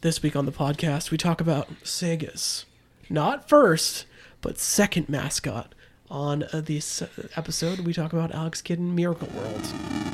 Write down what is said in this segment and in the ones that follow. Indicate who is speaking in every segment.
Speaker 1: This week on the podcast, we talk about Sega's not first, but second mascot. On uh, this episode, we talk about Alex Kidd in Miracle World.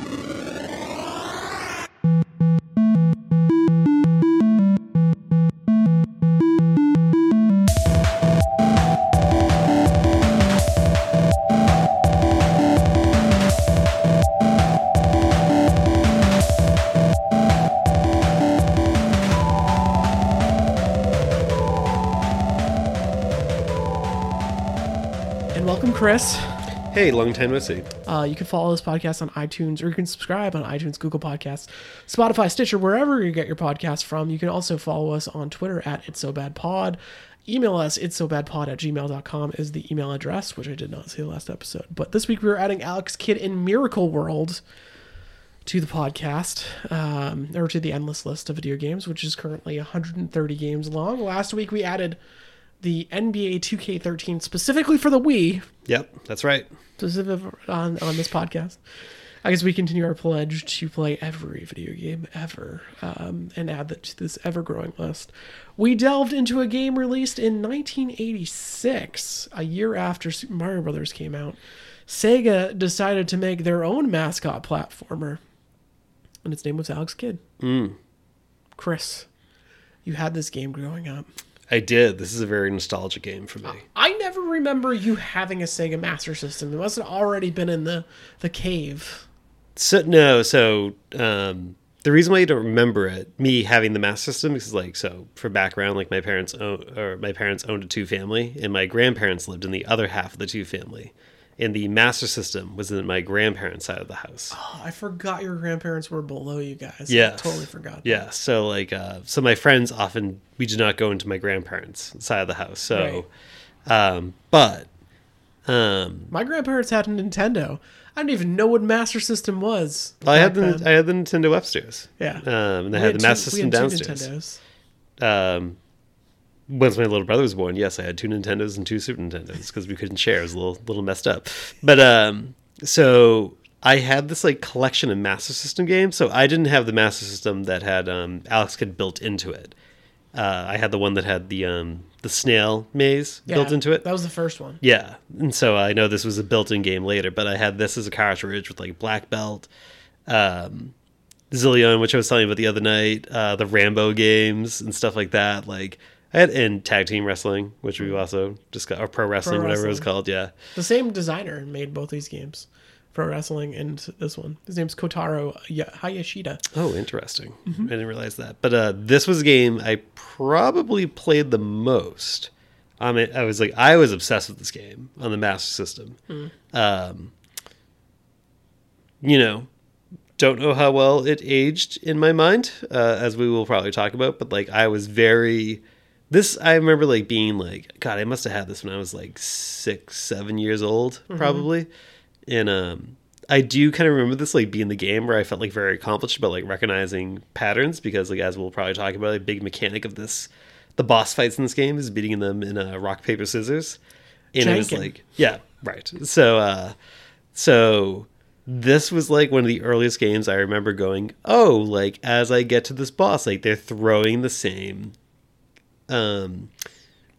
Speaker 2: Hey, long time no see.
Speaker 1: Uh, you can follow this podcast on iTunes, or you can subscribe on iTunes, Google Podcasts, Spotify, Stitcher, wherever you get your podcast from. You can also follow us on Twitter at It's So Bad Pod. Email us, it's so bad pod at gmail.com is the email address, which I did not say last episode. But this week we are adding Alex Kidd in Miracle World to the podcast, um, or to the endless list of video games, which is currently 130 games long. Last week we added the NBA 2K13 specifically for the Wii,
Speaker 2: Yep, that's right.
Speaker 1: specific on on this podcast. I guess we continue our pledge to play every video game ever, um, and add that to this ever-growing list. We delved into a game released in 1986, a year after Super Mario Brothers came out. Sega decided to make their own mascot platformer, and its name was Alex Kidd. Chris, you had this game growing up.
Speaker 2: I did. This is a very nostalgic game for me.
Speaker 1: I never remember you having a Sega Master System. It must have already been in the the cave.
Speaker 2: So no, so um, the reason why you don't remember it, me having the Master System, is like so for background, like my parents own, or my parents owned a two family, and my grandparents lived in the other half of the two family, and the Master System was in my grandparents' side of the house.
Speaker 1: Oh, I forgot your grandparents were below you guys.
Speaker 2: Yeah.
Speaker 1: Totally forgot.
Speaker 2: Yeah, so like, uh, so my friends often we did not go into my grandparents' side of the house. So, um, but um,
Speaker 1: My grandparents had a Nintendo. I didn't even know what Master System was.
Speaker 2: I had the
Speaker 1: then.
Speaker 2: I had the Nintendo upstairs.
Speaker 1: yeah.
Speaker 2: Um, and I
Speaker 1: We
Speaker 2: had the
Speaker 1: two-
Speaker 2: Master
Speaker 1: we
Speaker 2: System
Speaker 1: had two
Speaker 2: downstairs.
Speaker 1: Nintendos.
Speaker 2: um, once my little brother was born, yes, I had two Nintendos and two Super Nintendos because we couldn't share. It was a little little messed up. But um, so I had this like collection of Master System games. So I didn't have the Master System that had um, Alex Kidd built into it. Uh, I had the one that had the um, the snail maze built into it.
Speaker 1: That was the first one.
Speaker 2: Yeah, and so I know this was a built-in game later, but I had this as a cartridge with like Black Belt, um, Zillion, which I was telling you about the other night, uh, the Rambo games and stuff like that. Like And tag team wrestling, which we also discussed, or pro wrestling, whatever it was called. Yeah,
Speaker 1: The same designer made both these games, Pro Wrestling and this one. His name's Kotaro Ya- Hayashida.
Speaker 2: Oh, interesting. I didn't realize that. But uh, this was a game I probably played the most. I mean, I was like, I was obsessed with this game on the Master System. Um, you know, don't know how well it aged in my mind, uh, as we will probably talk about. But like, I was very. This I remember like being like, God, I must have had this when I was like six, seven years old, probably. And um, I do kind of remember this like being the game where I felt like very accomplished about like recognizing patterns because like as we'll probably talk about, a big mechanic of this, the boss fights in this game is beating them in uh, rock paper scissors, and it was like yeah, right. So uh, so this was like one of the earliest games I remember going, oh, like as I get to this boss, like they're throwing the same um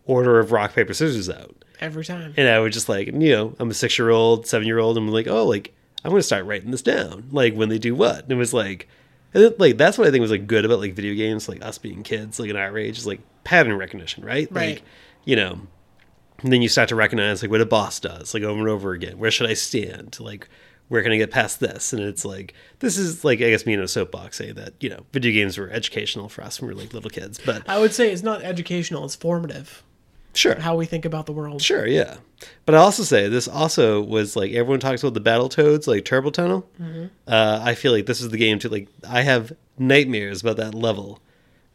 Speaker 2: order of rock paper scissors out.
Speaker 1: Every time.
Speaker 2: And I would just like, you know, I'm a six year old, seven year old, and I'm like, oh, like I'm gonna start writing this down, like when they do what. And it was like, and like that's what I think was like good about like video games, like us being kids, like in our age, is like pattern recognition, right?
Speaker 1: Right.
Speaker 2: Like, you know, and then you start to recognize like what a boss does, like over and over again. Where should I stand? Like, where can I get past this? And it's like this is like I guess me in a soapbox say that you know video games were educational for us when we were like little kids, but
Speaker 1: I would say it's not educational, it's formative.
Speaker 2: sure,
Speaker 1: How we think about the world.
Speaker 2: Sure, yeah. But I also say this also was like everyone talks about the Battletoads, like Turbo Tunnel. Uh, I feel like this is the game too. Like I have nightmares about that level.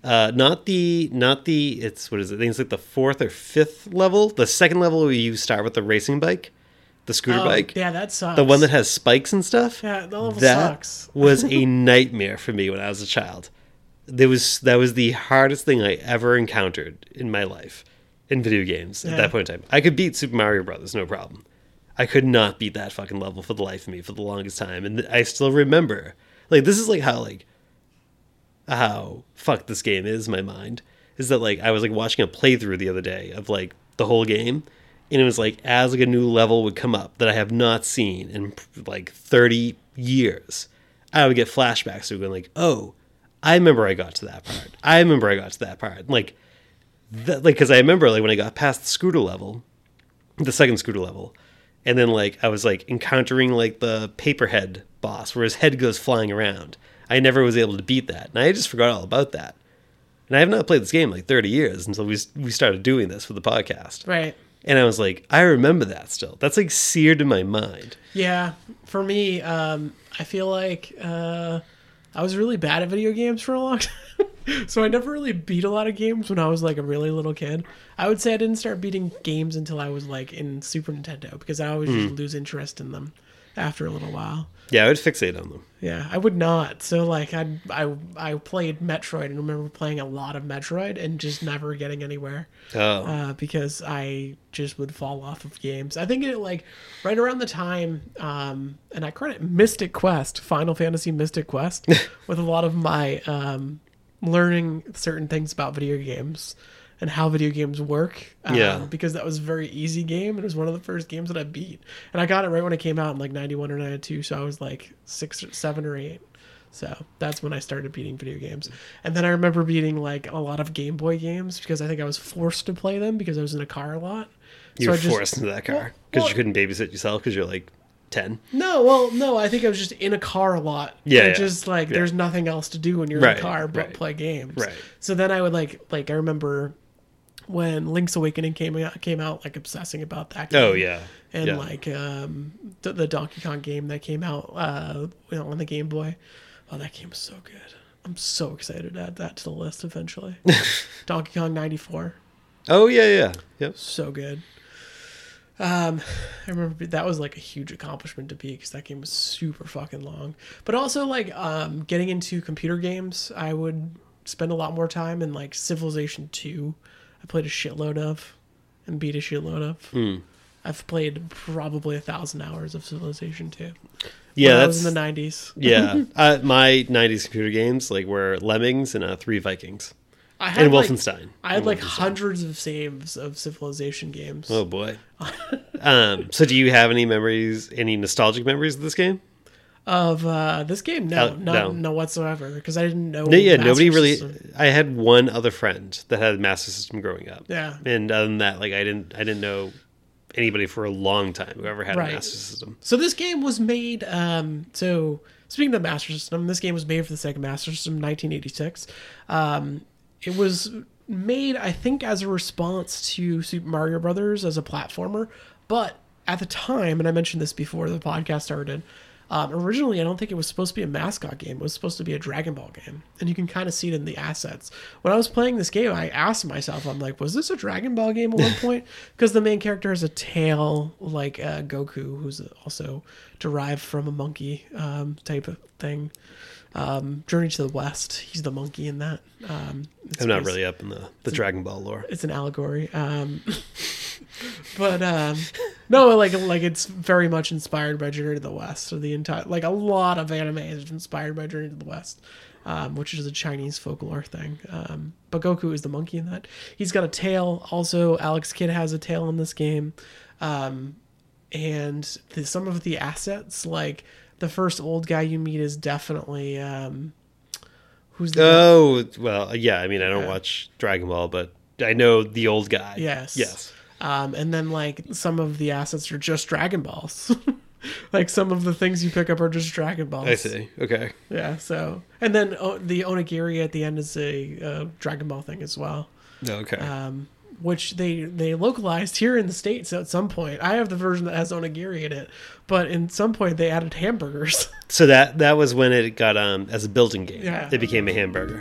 Speaker 2: Uh, not the not the it's what is it? I think it's like the fourth or fifth level. The second level where you start with the racing bike, the scooter
Speaker 1: Oh,
Speaker 2: bike,
Speaker 1: Yeah, that sucks.
Speaker 2: the one that has spikes and stuff.
Speaker 1: Yeah, that level
Speaker 2: that
Speaker 1: sucks.
Speaker 2: was a nightmare for me when I was a child. There was that was the hardest thing I ever encountered in my life in video games at that point in time. I could beat Super Mario Brothers, no problem. I could not beat that fucking level for the life of me for the longest time, and I still remember. Like this is like how like how fucked this game is. My mind is that like I was like watching a playthrough the other day of like the whole game, and it was like as like a new level would come up that I have not seen in like thirty years, I would get flashbacks to going like, oh, I remember I got to that part. I remember I got to that part. Like that, like because I remember like when I got past the scooter level, the second scooter level, and then like I was like encountering like the paperhead boss where his head goes flying around. I never was able to beat that, and I just forgot all about that. And I have not played this game like 30 years until we we started doing this for the podcast.
Speaker 1: Right.
Speaker 2: And I was like, I remember that still. That's like seared in my mind.
Speaker 1: Yeah. For me, um, I feel like uh, I was really bad at video games for a long time. so I never really beat a lot of games when I was like a really little kid. I would say I didn't start beating games until I was like in Super Nintendo because I always just lose interest in them after a little while.
Speaker 2: Yeah, I would fixate on them.
Speaker 1: Yeah, I would not. So like I I I played Metroid and remember playing a lot of Metroid and just never getting anywhere
Speaker 2: Oh,
Speaker 1: uh, because I just would fall off of games. I think it like right around the time, um, and I credit Mystic Quest, Final Fantasy Mystic Quest, with a lot of my um, learning certain things about video games and how video games work. Um,
Speaker 2: Yeah.
Speaker 1: because that was a very easy game. It was one of the first games that I beat, and I got it right when it came out in like '91 or '92. So I was like six, or seven, or eight. So that's when I started beating video games. And then I remember beating like a lot of Game Boy games because I think I was forced to play them because I was in a car a lot.
Speaker 2: you
Speaker 1: so
Speaker 2: were
Speaker 1: just-
Speaker 2: forced into that car because
Speaker 1: well-
Speaker 2: you couldn't babysit yourself because you're like 10.
Speaker 1: No, well, no, I think I was just in a car a lot.
Speaker 2: Yeah, yeah,
Speaker 1: just like
Speaker 2: yeah.
Speaker 1: there's nothing else to do when you're in a car but
Speaker 2: right.
Speaker 1: play games.
Speaker 2: Right.
Speaker 1: So then I would like like I remember when Link's Awakening came out came out like obsessing about that game.
Speaker 2: Oh, yeah.
Speaker 1: And
Speaker 2: yeah.
Speaker 1: like um the, the Donkey Kong game that came out uh you know, on the Game Boy. Oh, that game was so good. I'm so excited to add that to the list eventually. Donkey Kong 94.
Speaker 2: Oh, yeah, yeah. Yep.
Speaker 1: so good. Um, I remember that was like a huge accomplishment to beat because that game was super fucking long. But also like um, getting into computer games, I would spend a lot more time in like Civilization Two. I played a shitload of, and beat a shitload of.
Speaker 2: Hmm.
Speaker 1: I've played probably a thousand hours of Civilization Two.
Speaker 2: Yeah,
Speaker 1: when I was in the '90s.
Speaker 2: yeah. Uh, my '90s computer games like were Lemmings and uh, Three Vikings
Speaker 1: I had
Speaker 2: and
Speaker 1: like,
Speaker 2: Wolfenstein.
Speaker 1: I had
Speaker 2: And
Speaker 1: like
Speaker 2: Wolfenstein.
Speaker 1: hundreds of saves of Civilization games.
Speaker 2: Oh boy. um. So, do you have any memories, any nostalgic memories of this game?
Speaker 1: Of uh, this game, no,
Speaker 2: Uh,
Speaker 1: no,
Speaker 2: no.
Speaker 1: no whatsoever, because I didn't know.
Speaker 2: No, yeah,
Speaker 1: Master
Speaker 2: nobody really.
Speaker 1: System.
Speaker 2: I had one other friend that had a Master System growing up.
Speaker 1: Yeah.
Speaker 2: And other than that, like I didn't, I didn't know anybody for a long time who ever had
Speaker 1: Right.
Speaker 2: a Master System.
Speaker 1: So this game was made. Um, so speaking of Master System, this game was made for the Sega Master System, 1986. Um, it was made, I think, as a response to Super Mario Brothers as a platformer. But at the time, and I mentioned this before the podcast started. Um, originally, I don't think it was supposed to be a mascot game. It was supposed to be a Dragon Ball game, and you can kind of see it in the assets. When I was playing this game, I asked myself, "I'm like, was this a Dragon Ball game at one point?" Because the main character has a tail like uh, Goku, who's also derived from a monkey um, type of thing. Um, Journey to the West, he's the monkey in that. Um,
Speaker 2: I'm not really up in the, the Dragon Ball lore.
Speaker 1: it's an allegory. But um, no, like like it's very much inspired by Journey to the West. So the entire like a lot of anime is inspired by Journey to the West, um, which is a Chinese folklore thing. Um, but Goku is the monkey in that. He's got a tail. Also, Alex Kidd has a tail in this game, um, and the, some of the assets like the first old guy you meet is definitely um, who's the
Speaker 2: Oh well, yeah. I mean, I don't
Speaker 1: Yeah.
Speaker 2: watch Dragon Ball, but I know the old guy.
Speaker 1: Yes.
Speaker 2: Yes.
Speaker 1: Um, and then like some of the assets are just Dragon Balls. like some of the things you pick up are just Dragon Balls.
Speaker 2: I see. Okay.
Speaker 1: Yeah. So and then oh, the Onigiri at the end is a uh, Dragon Ball thing as well,
Speaker 2: Okay.
Speaker 1: um, which they they localized here in the states at some point. I have the version that has onigiri in it, but in some point they added hamburgers.
Speaker 2: so that that was when it got um as a building game.
Speaker 1: Yeah.
Speaker 2: It became a hamburger.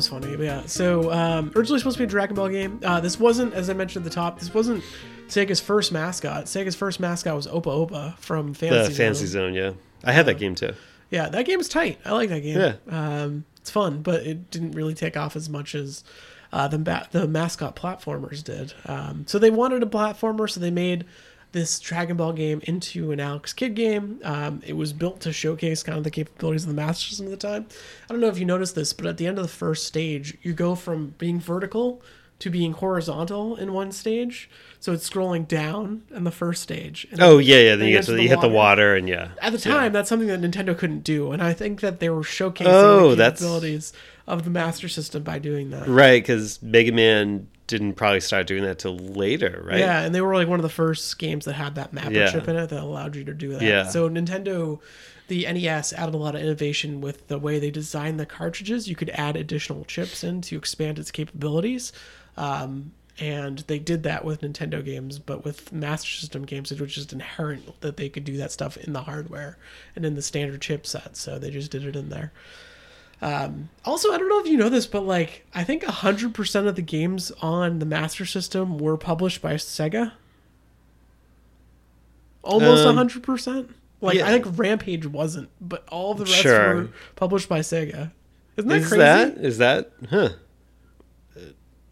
Speaker 1: Was funny. But yeah. So um, originally supposed to be a Dragon Ball game. Uh, this wasn't, as I mentioned at the top, this wasn't Sega's first mascot. Sega's first mascot was Opa Opa from Fantasy
Speaker 2: The Fancy
Speaker 1: Zone.
Speaker 2: Zone, yeah. I had that game too.
Speaker 1: Yeah, that game is tight. I like that game.
Speaker 2: Yeah.
Speaker 1: Um, it's fun, but it didn't really take off as much as uh, the the mascot platformers did. Um, so they wanted a platformer, so they made this Dragon Ball game into an Alex Kidd game. Um, it was built to showcase kind of the capabilities of the Master System at the time. I don't know if you noticed this, but at the end of the first stage, you go from being vertical to being horizontal in one stage. So it's scrolling down in the first stage. And
Speaker 2: Oh yeah, yeah. Then you get to
Speaker 1: enter
Speaker 2: you hit the
Speaker 1: water.
Speaker 2: and yeah.
Speaker 1: at the time, that's something that Nintendo couldn't do, and I think that they were showcasing
Speaker 2: Oh,
Speaker 1: the
Speaker 2: that's-
Speaker 1: capabilities of the Master System by doing that.
Speaker 2: Right, because Mega Man didn't probably start doing that till later, right?
Speaker 1: Yeah, and they were like one of the first games that had that mapper
Speaker 2: Yeah.
Speaker 1: chip in it that allowed you to do that.
Speaker 2: Yeah.
Speaker 1: So Nintendo, the NES added a lot of innovation with the way they designed the cartridges. You could add additional chips in to expand its capabilities. Um, and they did that with Nintendo games, but with Master System games, it was just inherent that they could do that stuff in the hardware and in the standard chipset. So they just did it in there. Um, also, I don't know if you know this, but like I think hundred percent of the games on the Master System were published by Sega. Almost
Speaker 2: Um,
Speaker 1: hundred percent. Like
Speaker 2: yeah.
Speaker 1: I think Rampage wasn't, but all the rest
Speaker 2: Sure.
Speaker 1: were published by Sega. Isn't that
Speaker 2: Is
Speaker 1: crazy?
Speaker 2: that is that huh? Uh,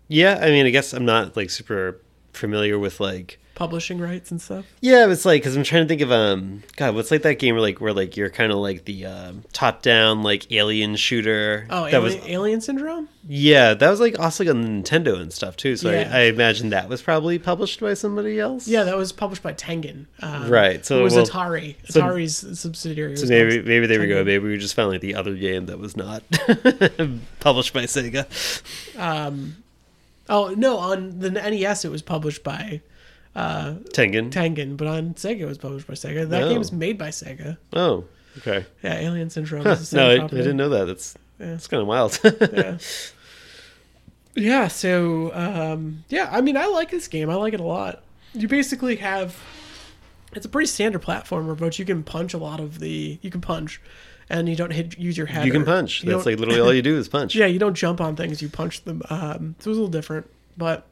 Speaker 2: Yeah, I mean, I guess I'm not like super familiar with like
Speaker 1: Publishing rights and stuff.
Speaker 2: yeah, it's like because I'm trying to think of um God, what's like that game where like where like you're kind of like the um, top down like alien shooter.
Speaker 1: Oh,
Speaker 2: that
Speaker 1: Alien,
Speaker 2: was
Speaker 1: Alien Syndrome.
Speaker 2: yeah, that was like also like on Nintendo and stuff too. So
Speaker 1: Yeah.
Speaker 2: I, I imagine that was probably published by somebody else.
Speaker 1: Yeah, that was published by Tengen. Um,
Speaker 2: Right, so,
Speaker 1: it was
Speaker 2: well-
Speaker 1: Atari.
Speaker 2: so-
Speaker 1: Atari's subsidiary.
Speaker 2: So maybe maybe there we go. Maybe we just found like the other game that was not published by Sega. Um.
Speaker 1: Oh no, on the NES it was published by uh,
Speaker 2: Tengen.
Speaker 1: Tengen, but on Sega it was published by Sega. That
Speaker 2: Oh.
Speaker 1: game was made by Sega.
Speaker 2: oh, okay.
Speaker 1: Yeah, Alien Syndrome
Speaker 2: Huh,
Speaker 1: is the same
Speaker 2: no, I, I
Speaker 1: property.
Speaker 2: didn't know that. That's
Speaker 1: Yeah.
Speaker 2: that's kind of wild.
Speaker 1: Yeah. yeah, so um, yeah, I mean I like this game. I like it a lot. You basically have it's a pretty standard platformer, but you can punch a lot of the you can punch and you don't hit use your head.
Speaker 2: you can
Speaker 1: or-
Speaker 2: punch.
Speaker 1: you
Speaker 2: That's
Speaker 1: don't-
Speaker 2: like literally all you do is punch.
Speaker 1: Yeah, you don't jump on things, you punch them. Um, so it was a little different, but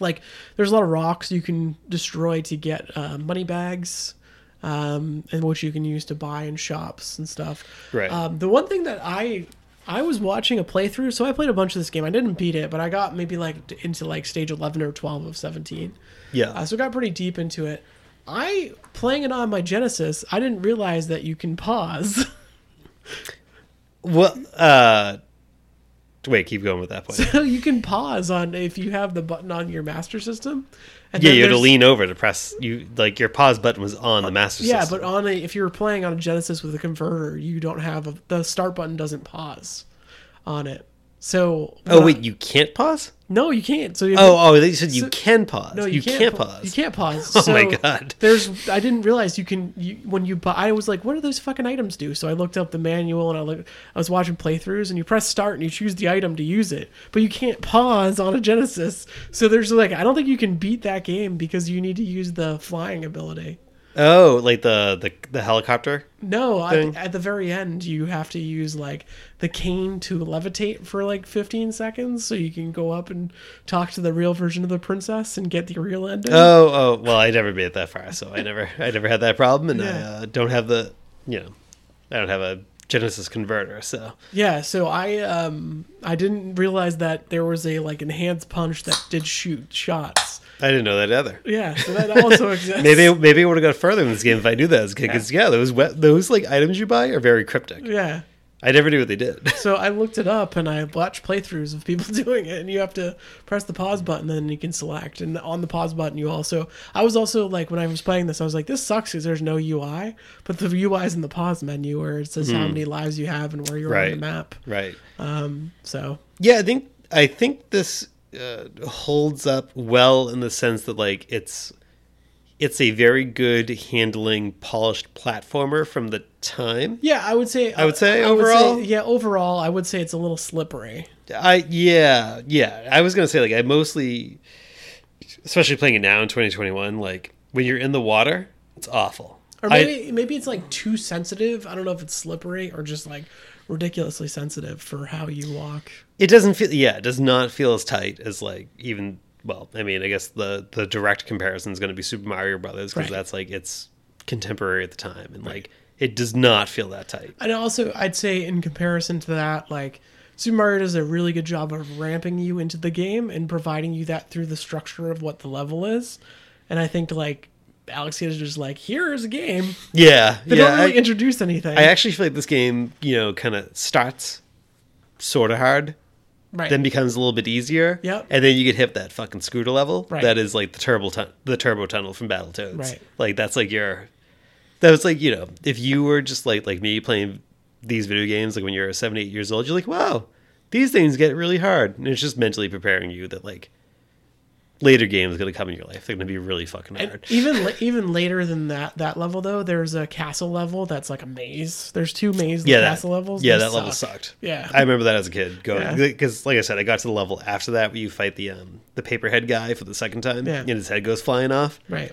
Speaker 1: like there's a lot of rocks you can destroy to get uh, money bags, um, and which you can use to buy in shops and stuff.
Speaker 2: Right.
Speaker 1: Um, the one thing that I I was watching a playthrough, so I played a bunch of this game. I didn't beat it, but I got maybe like into like stage eleven or twelve of seventeen.
Speaker 2: Yeah.
Speaker 1: Uh, so I got pretty deep into it. I playing it on my Genesis. I didn't realize that you can pause.
Speaker 2: well, uh, wait, keep going with that point.
Speaker 1: So you can pause on if you have the button on your master system.
Speaker 2: Yeah, you had to lean over to press. You like your pause button was on the master
Speaker 1: Yeah,
Speaker 2: system.
Speaker 1: but on a if you're playing on a Genesis with a converter, you don't have a, the start button doesn't pause on it. So
Speaker 2: oh wait, you can't pause.
Speaker 1: no, you can't. So you
Speaker 2: Oh, oh, they said you
Speaker 1: So-
Speaker 2: can pause.
Speaker 1: no,
Speaker 2: you,
Speaker 1: can't,
Speaker 2: can't, pause.
Speaker 1: You can't pause.
Speaker 2: Oh my God.
Speaker 1: There's I didn't realize you can you when you buy. I was like, what do those fucking items do? So I looked up the manual and I looked. I was watching playthroughs and you press start and you choose the item to use it, but you can't pause on a Genesis. So there's like I don't think you can beat that game because you need to use the flying ability.
Speaker 2: Oh, like the the, the helicopter.
Speaker 1: No, at, at the very end, you have to use like the cane to levitate for like 15 seconds, so you can go up and talk to the real version of the princess and get the real ending.
Speaker 2: Oh, oh. Well, I never made it that far, so I never, I never had that problem, and I uh, don't have the, you know, I don't have a Genesis converter, so
Speaker 1: Yeah, so I um I didn't realize that there was a like enhanced punch that did shoot shots.
Speaker 2: I didn't know that either.
Speaker 1: Yeah, so that also exists.
Speaker 2: Maybe maybe I would have got further in this game if I knew that as a kid. Because yeah, those those like items you buy are very cryptic.
Speaker 1: Yeah.
Speaker 2: I never knew what they did.
Speaker 1: So I looked it up and I watched playthroughs of people doing it, and you have to press the pause button, and you can select. And on the pause button, you also. I was also like, when I was playing this, I was like, this sucks because there's no UI, but the UI is in the pause menu where it says how many lives you have and where you're on the map.
Speaker 2: right.
Speaker 1: Um, so
Speaker 2: Yeah, I think I think this uh, holds up well in the sense that like it's it's a very good handling polished platformer from the time.
Speaker 1: yeah, I would say.
Speaker 2: I would say overall?
Speaker 1: yeah, overall, I would say it's a little slippery.
Speaker 2: I yeah yeah. I was gonna say like I mostly, especially playing it now in 2021. Like when you're in the water, it's awful.
Speaker 1: Or
Speaker 2: I-
Speaker 1: maybe maybe it's like too sensitive. I don't know if it's slippery or just like ridiculously sensitive for how you walk.
Speaker 2: It doesn't feel yeah, it does not feel as tight as like even well, I mean, I guess the the direct comparison is going to be Super Mario Brothers because
Speaker 1: Right.
Speaker 2: that's like it's contemporary at the time and like it does not feel that tight.
Speaker 1: And also, I'd say in comparison to that, like Super Mario does a really good job of ramping you into the game and providing you that through the structure of what the level is. And I think like Alex Kidd is just like, here's a game.
Speaker 2: Yeah,
Speaker 1: They
Speaker 2: yeah.
Speaker 1: don't really
Speaker 2: I,
Speaker 1: introduce anything.
Speaker 2: I actually feel like this game, you know, kind of starts sort of hard,
Speaker 1: right.
Speaker 2: then becomes a little bit easier.
Speaker 1: Yep.
Speaker 2: And then you get hit that fucking scooter level.
Speaker 1: Right.
Speaker 2: That is like the turbo tun- the turbo tunnel from Battletoads.
Speaker 1: Right.
Speaker 2: Like that's like your that was like, you know, if you were just like like me playing these video games like when you're seven, eight years old, you're like, wow, these things get really hard. And it's just mentally preparing you that like later games gonna come in your life. They're gonna be really fucking
Speaker 1: And
Speaker 2: hard.
Speaker 1: even even later than that that level though, there's a castle level that's like a maze. There's two maze
Speaker 2: yeah, that,
Speaker 1: castle levels.
Speaker 2: Yeah,
Speaker 1: They
Speaker 2: that level sucked.
Speaker 1: Yeah.
Speaker 2: I remember that as a kid going
Speaker 1: Yeah.
Speaker 2: because, like I said, I got to the level after that where you fight the um the paperhead guy for the second time,
Speaker 1: Yeah.
Speaker 2: and his head goes flying off.
Speaker 1: Right.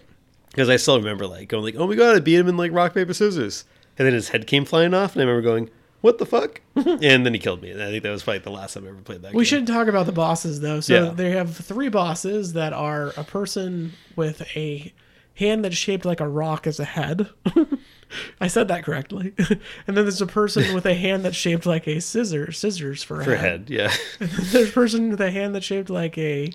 Speaker 2: Because I still remember like going like, oh my god, I beat him in like rock paper scissors, and then his head came flying off, and I remember going, what the fuck? and then he killed me, and I think that was probably the last time I ever played that. Game.
Speaker 1: We
Speaker 2: game.
Speaker 1: should talk about the bosses though. So
Speaker 2: Yeah.
Speaker 1: they have three bosses that are a person with a hand that's shaped like a rock as a head. I said that correctly. and then there's a person with a hand that's shaped like a scissor, scissors for a
Speaker 2: for
Speaker 1: head.
Speaker 2: head, yeah,
Speaker 1: There's a person with a hand that's shaped like a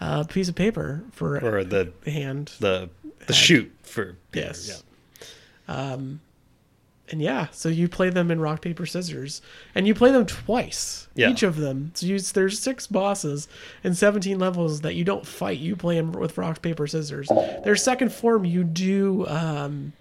Speaker 1: uh, piece of paper for
Speaker 2: or the
Speaker 1: hand.
Speaker 2: the the shoot for paper,
Speaker 1: Yes.
Speaker 2: yeah.
Speaker 1: And yeah, so you play them in rock paper scissors, and you play them twice.
Speaker 2: Yeah.
Speaker 1: Each of them. So you, there's six bosses and 17 levels that you don't fight. You play them with rock paper scissors. Their second form, you do um,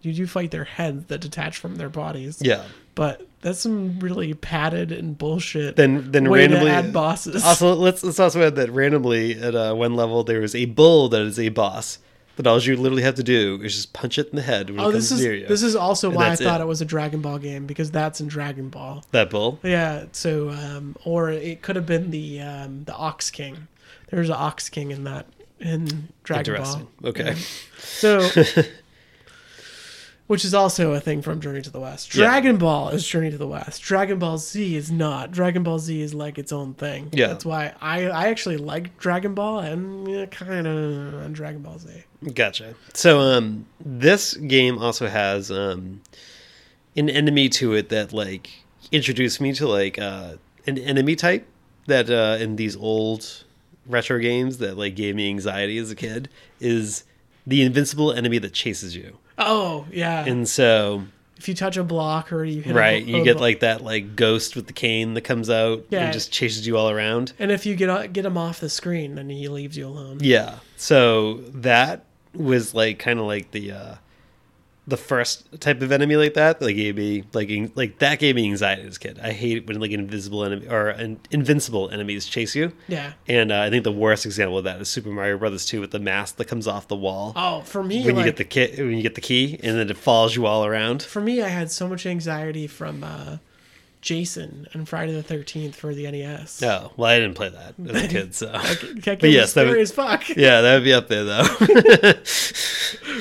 Speaker 1: you do fight their heads that detach from their bodies.
Speaker 2: yeah.
Speaker 1: But that's some really padded and bullshit.
Speaker 2: Then then randomly
Speaker 1: add bosses.
Speaker 2: Also, let's let's also add that randomly at uh, one level there is a bull that is a boss. That all you literally have to do is just punch it in the head when
Speaker 1: oh,
Speaker 2: it comes
Speaker 1: this is
Speaker 2: near you.
Speaker 1: this is also
Speaker 2: And
Speaker 1: why I thought
Speaker 2: it.
Speaker 1: it. was a Dragon Ball game because that's in Dragon Ball.
Speaker 2: that bull.
Speaker 1: Yeah, so um, or it could have been the um, the Ox King. There's an Ox King in that in Dragon
Speaker 2: Interesting.
Speaker 1: Ball.
Speaker 2: Okay.
Speaker 1: So, which is also a thing from Journey to the West.
Speaker 2: Yeah.
Speaker 1: Dragon Ball is Journey to the West. Dragon Ball Z is not. Dragon Ball Z is like its own thing.
Speaker 2: Yeah.
Speaker 1: that's why I I actually like Dragon Ball and yeah, kind of on Dragon Ball Z.
Speaker 2: Gotcha. So um this game also has um an enemy to it that like introduced me to like uh an enemy type that uh in these old retro games that like gave me anxiety as a kid is the invincible enemy that chases you.
Speaker 1: Oh yeah,
Speaker 2: And so
Speaker 1: if you touch a block or you hit a
Speaker 2: right, you get
Speaker 1: blo-
Speaker 2: like that like ghost with the cane that comes out
Speaker 1: Yeah.
Speaker 2: and just chases you all around.
Speaker 1: and if you get get him off the screen, then he leaves you alone.
Speaker 2: Yeah. So that was like kind of like the uh the first type of enemy like that that gave me like like that gave me anxiety as a kid. I hate when like invisible enemy or an invincible enemies chase you.
Speaker 1: Yeah.
Speaker 2: And uh, I think the worst example of that is Super Mario Brothers 2 with the mask that comes off the wall
Speaker 1: Oh, for me,
Speaker 2: when you get the key when you get the key and then it follows you all around.
Speaker 1: for me, I had so much anxiety from uh, Jason and Friday the Thirteenth for the NES.
Speaker 2: Oh, well I didn't play that as a kid, so
Speaker 1: that
Speaker 2: But yes, that
Speaker 1: scary
Speaker 2: would-
Speaker 1: as fuck.
Speaker 2: yeah, that would be up there though.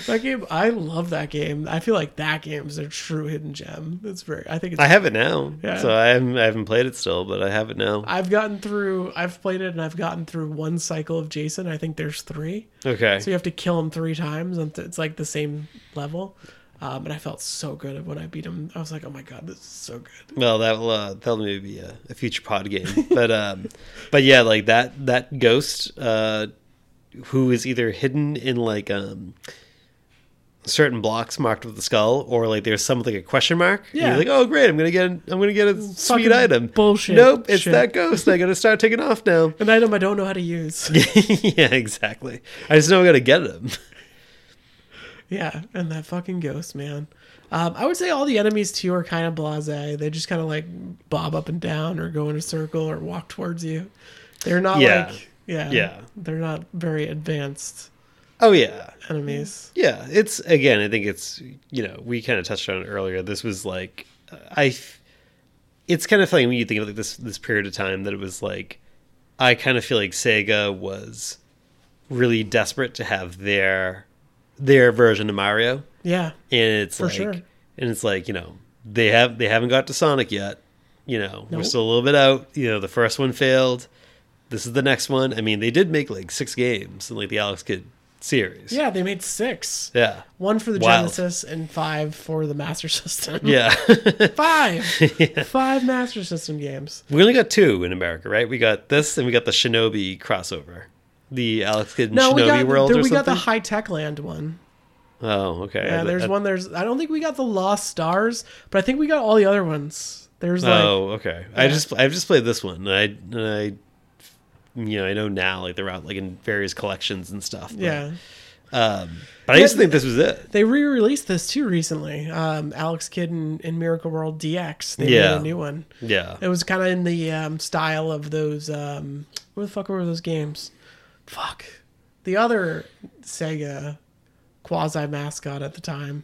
Speaker 1: That game, I love that game. I feel like that game is a true hidden gem. It's very. I think it's.
Speaker 2: I have it now.
Speaker 1: Yeah.
Speaker 2: So I haven't, I haven't played it still, but I have it now.
Speaker 1: I've gotten through. I've played it and I've gotten through one cycle of Jason. I think there's three,
Speaker 2: Okay.
Speaker 1: so you have to kill him three times, and it's like the same level. Um, and I felt so good when I beat him. I was like, "Oh my god, this is so good."
Speaker 2: Well, that will uh, that'll maybe be a, a future pod game, but um, but yeah, like that that ghost uh, who is either hidden in like um certain blocks marked with the skull, or like there's some like a question mark.
Speaker 1: Yeah.
Speaker 2: you're like, oh great, I'm gonna get I'm gonna get a sweet item.
Speaker 1: bullshit
Speaker 2: Nope, it's
Speaker 1: shit.
Speaker 2: that ghost. I gotta start taking off now.
Speaker 1: An item I don't know how to use.
Speaker 2: yeah, exactly. I just know I gotta get him.
Speaker 1: Yeah, and that fucking ghost, man. Um, I would say all the enemies too are kind of blasé. They just kind of like bob up and down or go in a circle or walk towards you. They're not
Speaker 2: Yeah.
Speaker 1: like yeah,
Speaker 2: Yeah.
Speaker 1: They're not very advanced
Speaker 2: Oh yeah,
Speaker 1: enemies.
Speaker 2: Yeah, it's again. I think it's you know we kind of touched on it earlier. This was like I. f- It's kind of funny when you think of like this this period of time that it was like I kind of feel like Sega was really desperate to have their their version of Mario,
Speaker 1: Yeah,
Speaker 2: and it's
Speaker 1: For
Speaker 2: like
Speaker 1: sure.
Speaker 2: and it's like you know they have they haven't got to Sonic yet, You know, we're still a little bit out. You know, the first one failed. This is the next one. I mean, they did make like six games in like the Alex Kidd series.
Speaker 1: Yeah, they made six.
Speaker 2: Yeah.
Speaker 1: One for the
Speaker 2: Wild.
Speaker 1: Genesis and five for the Master System.
Speaker 2: Yeah.
Speaker 1: Five. Five Master System games.
Speaker 2: we only got two in America, right? We got this and we got the Shinobi crossover. The Alex Kidd and
Speaker 1: No,
Speaker 2: Shinobi
Speaker 1: we got
Speaker 2: world
Speaker 1: there,
Speaker 2: or
Speaker 1: we got the High Tech Land one.
Speaker 2: oh, okay.
Speaker 1: Yeah, there's
Speaker 2: I-
Speaker 1: one. There's I don't think we got the Lost Stars, but I think we got all the other ones. There's like
Speaker 2: oh, okay. I just I've just played this one. I I you know, I know now like they're out like in various collections and stuff. But,
Speaker 1: yeah.
Speaker 2: Um but I used to think this was it.
Speaker 1: They re-released this too recently. Um, Alex Kidd in, in Miracle World DX. They
Speaker 2: Yeah.
Speaker 1: made a new one.
Speaker 2: Yeah.
Speaker 1: It was kind of in the um, style of those. Um, what the fuck were those games? Fuck. The other Sega quasi mascot at the time.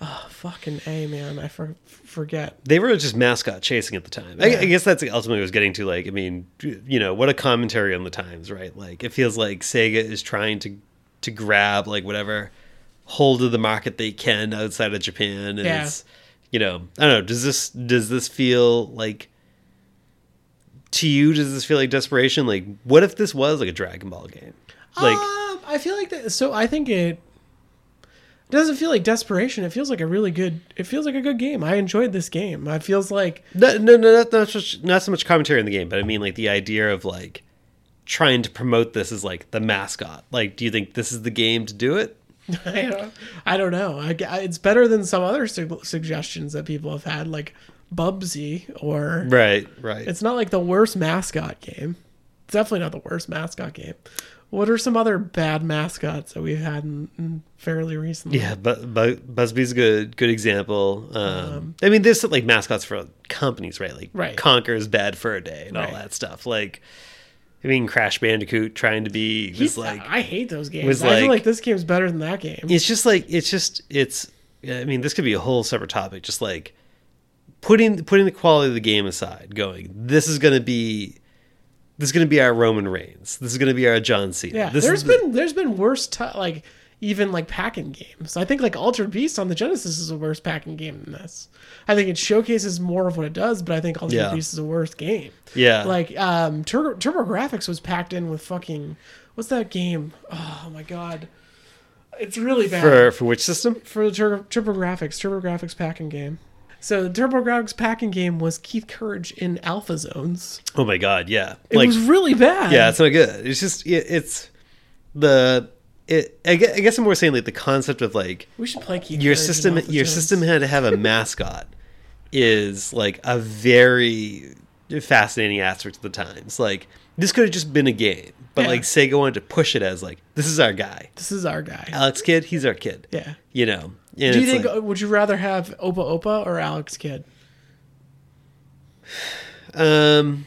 Speaker 1: Oh, fucking A, man. I for, forget.
Speaker 2: they were just mascot chasing at the time. I, I guess that's ultimately what I was getting to. Like, I mean, you know, what a commentary on the times, right? Like, it feels like Sega is trying to to grab like whatever hold of the market they can outside of Japan. And
Speaker 1: Yeah.
Speaker 2: it's, you know, I don't know. Does this does this feel like to you? Does this feel like desperation? Like, what if this was like a Dragon Ball game? Like,
Speaker 1: Um, I feel like that. So I think it doesn't feel like desperation. It feels like a really good. It feels like a good game. I enjoyed this game. It feels like
Speaker 2: No, no, no, not, not, so, not so much commentary in the game, but I mean like the idea of like trying to promote this as like the mascot. Like, do you think this is the game to do it?
Speaker 1: I don't, I don't know. I, I- it's better than some other su- suggestions that people have had, like Bubsy, or
Speaker 2: Right, right.
Speaker 1: it's not like the worst mascot game. It's definitely not the worst mascot game. What are some other bad mascots that we've had in, in fairly recently?
Speaker 2: yeah, but but Bubsy's a good good example. Um, I mean, there's like mascots for companies, right? Like
Speaker 1: Right.
Speaker 2: Conker's Bad Fur Day and all that stuff. Like, I mean, Crash Bandicoot trying to be was
Speaker 1: He's-
Speaker 2: like
Speaker 1: I hate those games.
Speaker 2: was
Speaker 1: I feel
Speaker 2: like-
Speaker 1: like this game's better than that game.
Speaker 2: it's just like it's just it's i mean this could be a whole separate topic just like putting putting the quality of the game aside going this is going to be this is going to be our roman reigns this is going to be our john cena
Speaker 1: Yeah,
Speaker 2: this
Speaker 1: there's
Speaker 2: is the-
Speaker 1: been there's been worse t- like even like pack-in games. I think like Altered Beast on the Genesis is a worse pack-in game than this. I think it showcases more of what it does, but I think Altered
Speaker 2: Yeah.
Speaker 1: Beast is a worse game.
Speaker 2: yeah
Speaker 1: Like um Turbo, TurboGrafx was packed in with fucking what's that game? Oh my god. It's really bad.
Speaker 2: for for which system
Speaker 1: for the Tur- TurboGrafx, Turbo Graphics pack-in game. So the Turbo Graphics pack-in game was Keith Courage in Alpha Zones.
Speaker 2: oh my god yeah
Speaker 1: It was really bad.
Speaker 2: yeah it's not good it's just it, it's the it I guess, I guess i'm more saying like the concept of like
Speaker 1: we should play Keith.
Speaker 2: your
Speaker 1: Courage
Speaker 2: system your
Speaker 1: Zones.
Speaker 2: system had to have a mascot is like a very fascinating aspect of the times like this could have just been a game but
Speaker 1: Yeah.
Speaker 2: like sega wanted to push it as like this is our guy
Speaker 1: This is our guy.
Speaker 2: alex kidd he's our kid
Speaker 1: Yeah.
Speaker 2: you know
Speaker 1: Do you think?
Speaker 2: like,
Speaker 1: would you rather have Opa Opa or Alex Kidd?
Speaker 2: um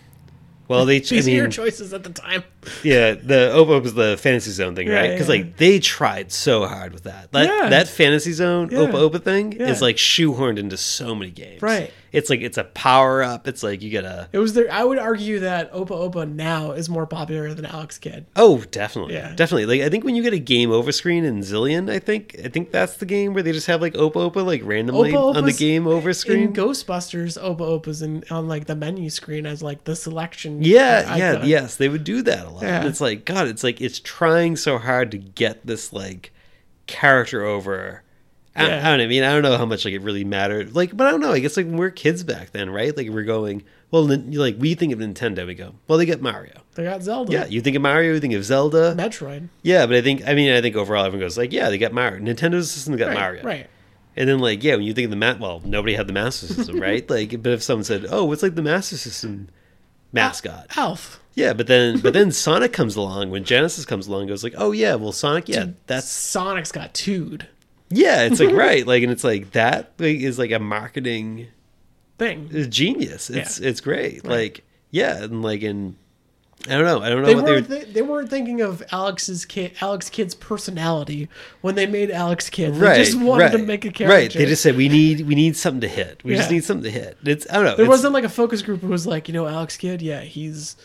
Speaker 2: well they i
Speaker 1: These are your choices at the time.
Speaker 2: Yeah the opa was the fantasy zone thing
Speaker 1: Yeah,
Speaker 2: right because
Speaker 1: yeah.
Speaker 2: like they tried so hard with that that,
Speaker 1: Yeah.
Speaker 2: that fantasy zone
Speaker 1: Yeah.
Speaker 2: opa opa thing is like shoehorned into so many games
Speaker 1: Right.
Speaker 2: it's like it's a power up it's like you gotta
Speaker 1: It was there. I would argue that Opa Opa now is more popular than Alex Kidd.
Speaker 2: Oh, definitely,
Speaker 1: Yeah.
Speaker 2: definitely. Like I think when you get a game over screen in Zillion, I think I think that's the game where they just have like Opa Opa like randomly
Speaker 1: Opa
Speaker 2: on the game over
Speaker 1: In
Speaker 2: screen.
Speaker 1: Ghostbusters, Opa Opa's in, on like the menu screen as like the selection.
Speaker 2: yeah, yeah, yes, they would do that a lot.
Speaker 1: Yeah.
Speaker 2: And it's like God, it's like it's trying so hard to get this like character over. I,
Speaker 1: Yeah.
Speaker 2: I don't know, I mean, I don't know how much like it really mattered. Like, but I don't know. I guess like when we're kids back then, right? Like we're going, well, like we think of Nintendo, we go, well, they get Mario.
Speaker 1: They got Zelda.
Speaker 2: Yeah, you think of Mario, you think of Zelda.
Speaker 1: Metroid.
Speaker 2: Yeah, but I think I mean I think overall everyone goes like, yeah, they got Mario. Nintendo's system got
Speaker 1: Right.
Speaker 2: Mario.
Speaker 1: Right.
Speaker 2: And then like yeah, when you think of the mat, well, nobody had the Master System, right? Like, but if someone said, "Oh, what's like the Master System mascot?"
Speaker 1: Alf.
Speaker 2: Yeah, but then but then Sonic comes along when Genesis comes along, and goes like, "Oh yeah, well Sonic, yeah, that's
Speaker 1: Sonic's got Tood
Speaker 2: yeah." It's like right, like, and it's like that like, is like a marketing
Speaker 1: thing.
Speaker 2: It's genius. It's it's great.
Speaker 1: Right.
Speaker 2: Like yeah, and like in I don't know, I don't know
Speaker 1: They
Speaker 2: what
Speaker 1: weren't.
Speaker 2: were.
Speaker 1: They, they weren't thinking of Alex's kid, Alex Kidd's personality when they made Alex Kidd. They
Speaker 2: Right,
Speaker 1: just wanted
Speaker 2: right,
Speaker 1: to make a character.
Speaker 2: Right, they just said we need we need something to hit. We just need something to hit. It's I don't know.
Speaker 1: There wasn't like a focus group who was like, you know, Alex Kidd. Yeah, he's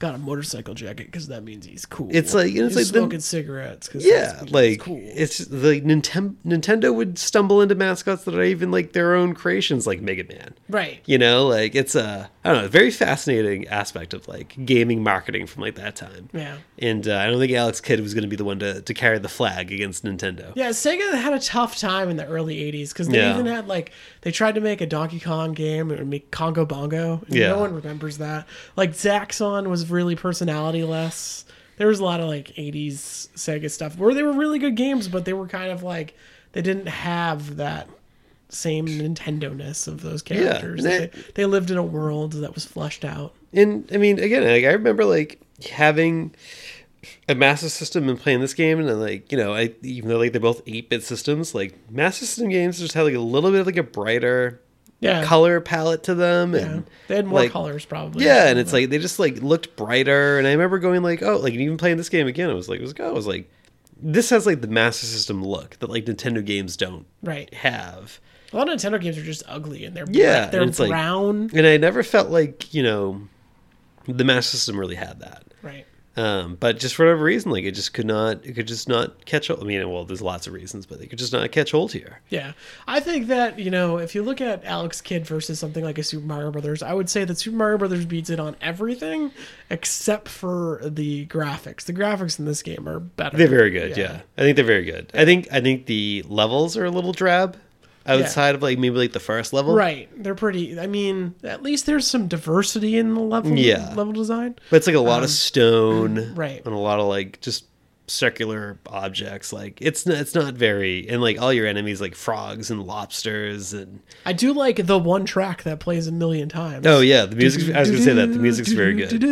Speaker 1: got a motorcycle jacket because that means he's cool.
Speaker 2: It's like- it's
Speaker 1: he's
Speaker 2: like the-
Speaker 1: smoking cigarettes. Cause
Speaker 2: Yeah, like
Speaker 1: it's cool.
Speaker 2: it's the Nintendo Nintendo would stumble into mascots that are even like their own creations, like Mega Man.
Speaker 1: right.
Speaker 2: You know, like it's a I don't know, a very fascinating aspect of like gaming marketing from like that time.
Speaker 1: Yeah.
Speaker 2: And uh, I don't think Alex Kidd was going to be the one to, to carry the flag against Nintendo.
Speaker 1: Yeah, Sega had a tough time in the early '80s because they
Speaker 2: Yeah.
Speaker 1: even had like they tried to make a Donkey Kong game and make Congo Bongo. And
Speaker 2: Yeah.
Speaker 1: no one remembers that. Like Zaxxon was really personality less. There was a lot of like '80s Sega stuff where they were really good games, but they were kind of like they didn't have that same Nintendo ness of those characters.
Speaker 2: and
Speaker 1: they, they lived in a world that was fleshed out.
Speaker 2: And I mean, again, like I remember like having a Master System and playing this game, and then, like you know, I even though like they're both eight bit systems, like Master System games just had like a little bit of like a brighter
Speaker 1: Yeah,
Speaker 2: color palette to them,
Speaker 1: yeah.
Speaker 2: and
Speaker 1: They had more
Speaker 2: like,
Speaker 1: colors probably.
Speaker 2: Yeah, and it's like they just like looked brighter, and I remember going like, oh, like even playing this game again, I was like, it was I was like, this has like the Master System look that like Nintendo games don't
Speaker 1: right.
Speaker 2: have.
Speaker 1: A lot of Nintendo games are just ugly and they're
Speaker 2: Yeah,
Speaker 1: they're
Speaker 2: and it's like-
Speaker 1: brown.
Speaker 2: And I never felt like you know, the Master System really had that.
Speaker 1: right.
Speaker 2: Um, but just for whatever reason, like it just could not, it could just not catch hold. I mean, well, there's lots of reasons, but it could just not catch hold here.
Speaker 1: Yeah, I think that you know if you look at Alex Kidd versus something like a Super Mario Brothers, I would say that Super Mario Brothers beats it on everything except for the graphics. The graphics in this game are better.
Speaker 2: They're very good. Yeah, I think they're very good. I think I think the levels are a little drab outside of like maybe like the first level.
Speaker 1: Right, they're pretty. I mean, at least there's some diversity in the level.
Speaker 2: Yeah.
Speaker 1: level design.
Speaker 2: But it's like a lot of stone,
Speaker 1: Um, right.
Speaker 2: and a lot of like just circular objects. Like it's not, it's not very, and like all your enemies like frogs and lobsters and
Speaker 1: I do like the one track that plays a million times.
Speaker 2: oh yeah, the music. I was gonna say that the music's very good,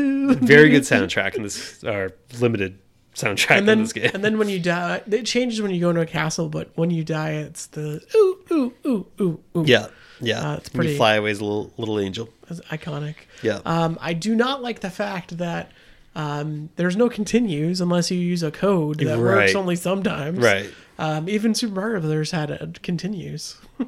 Speaker 2: very good soundtrack in this or limited soundtrack
Speaker 1: and then
Speaker 2: in this game.
Speaker 1: and then when you die, it changes when you go into a castle, but when you die, it's the ooh ooh ooh ooh ooh.
Speaker 2: yeah, yeah,
Speaker 1: Uh, it's
Speaker 2: You
Speaker 1: pretty-
Speaker 2: fly away as a little little angel.
Speaker 1: It's iconic.
Speaker 2: Yeah.
Speaker 1: Um, I do not like the fact that um, there's no continues unless you use a code that works only sometimes.
Speaker 2: Right.
Speaker 1: Um, even Super Mario Brothers had a continues.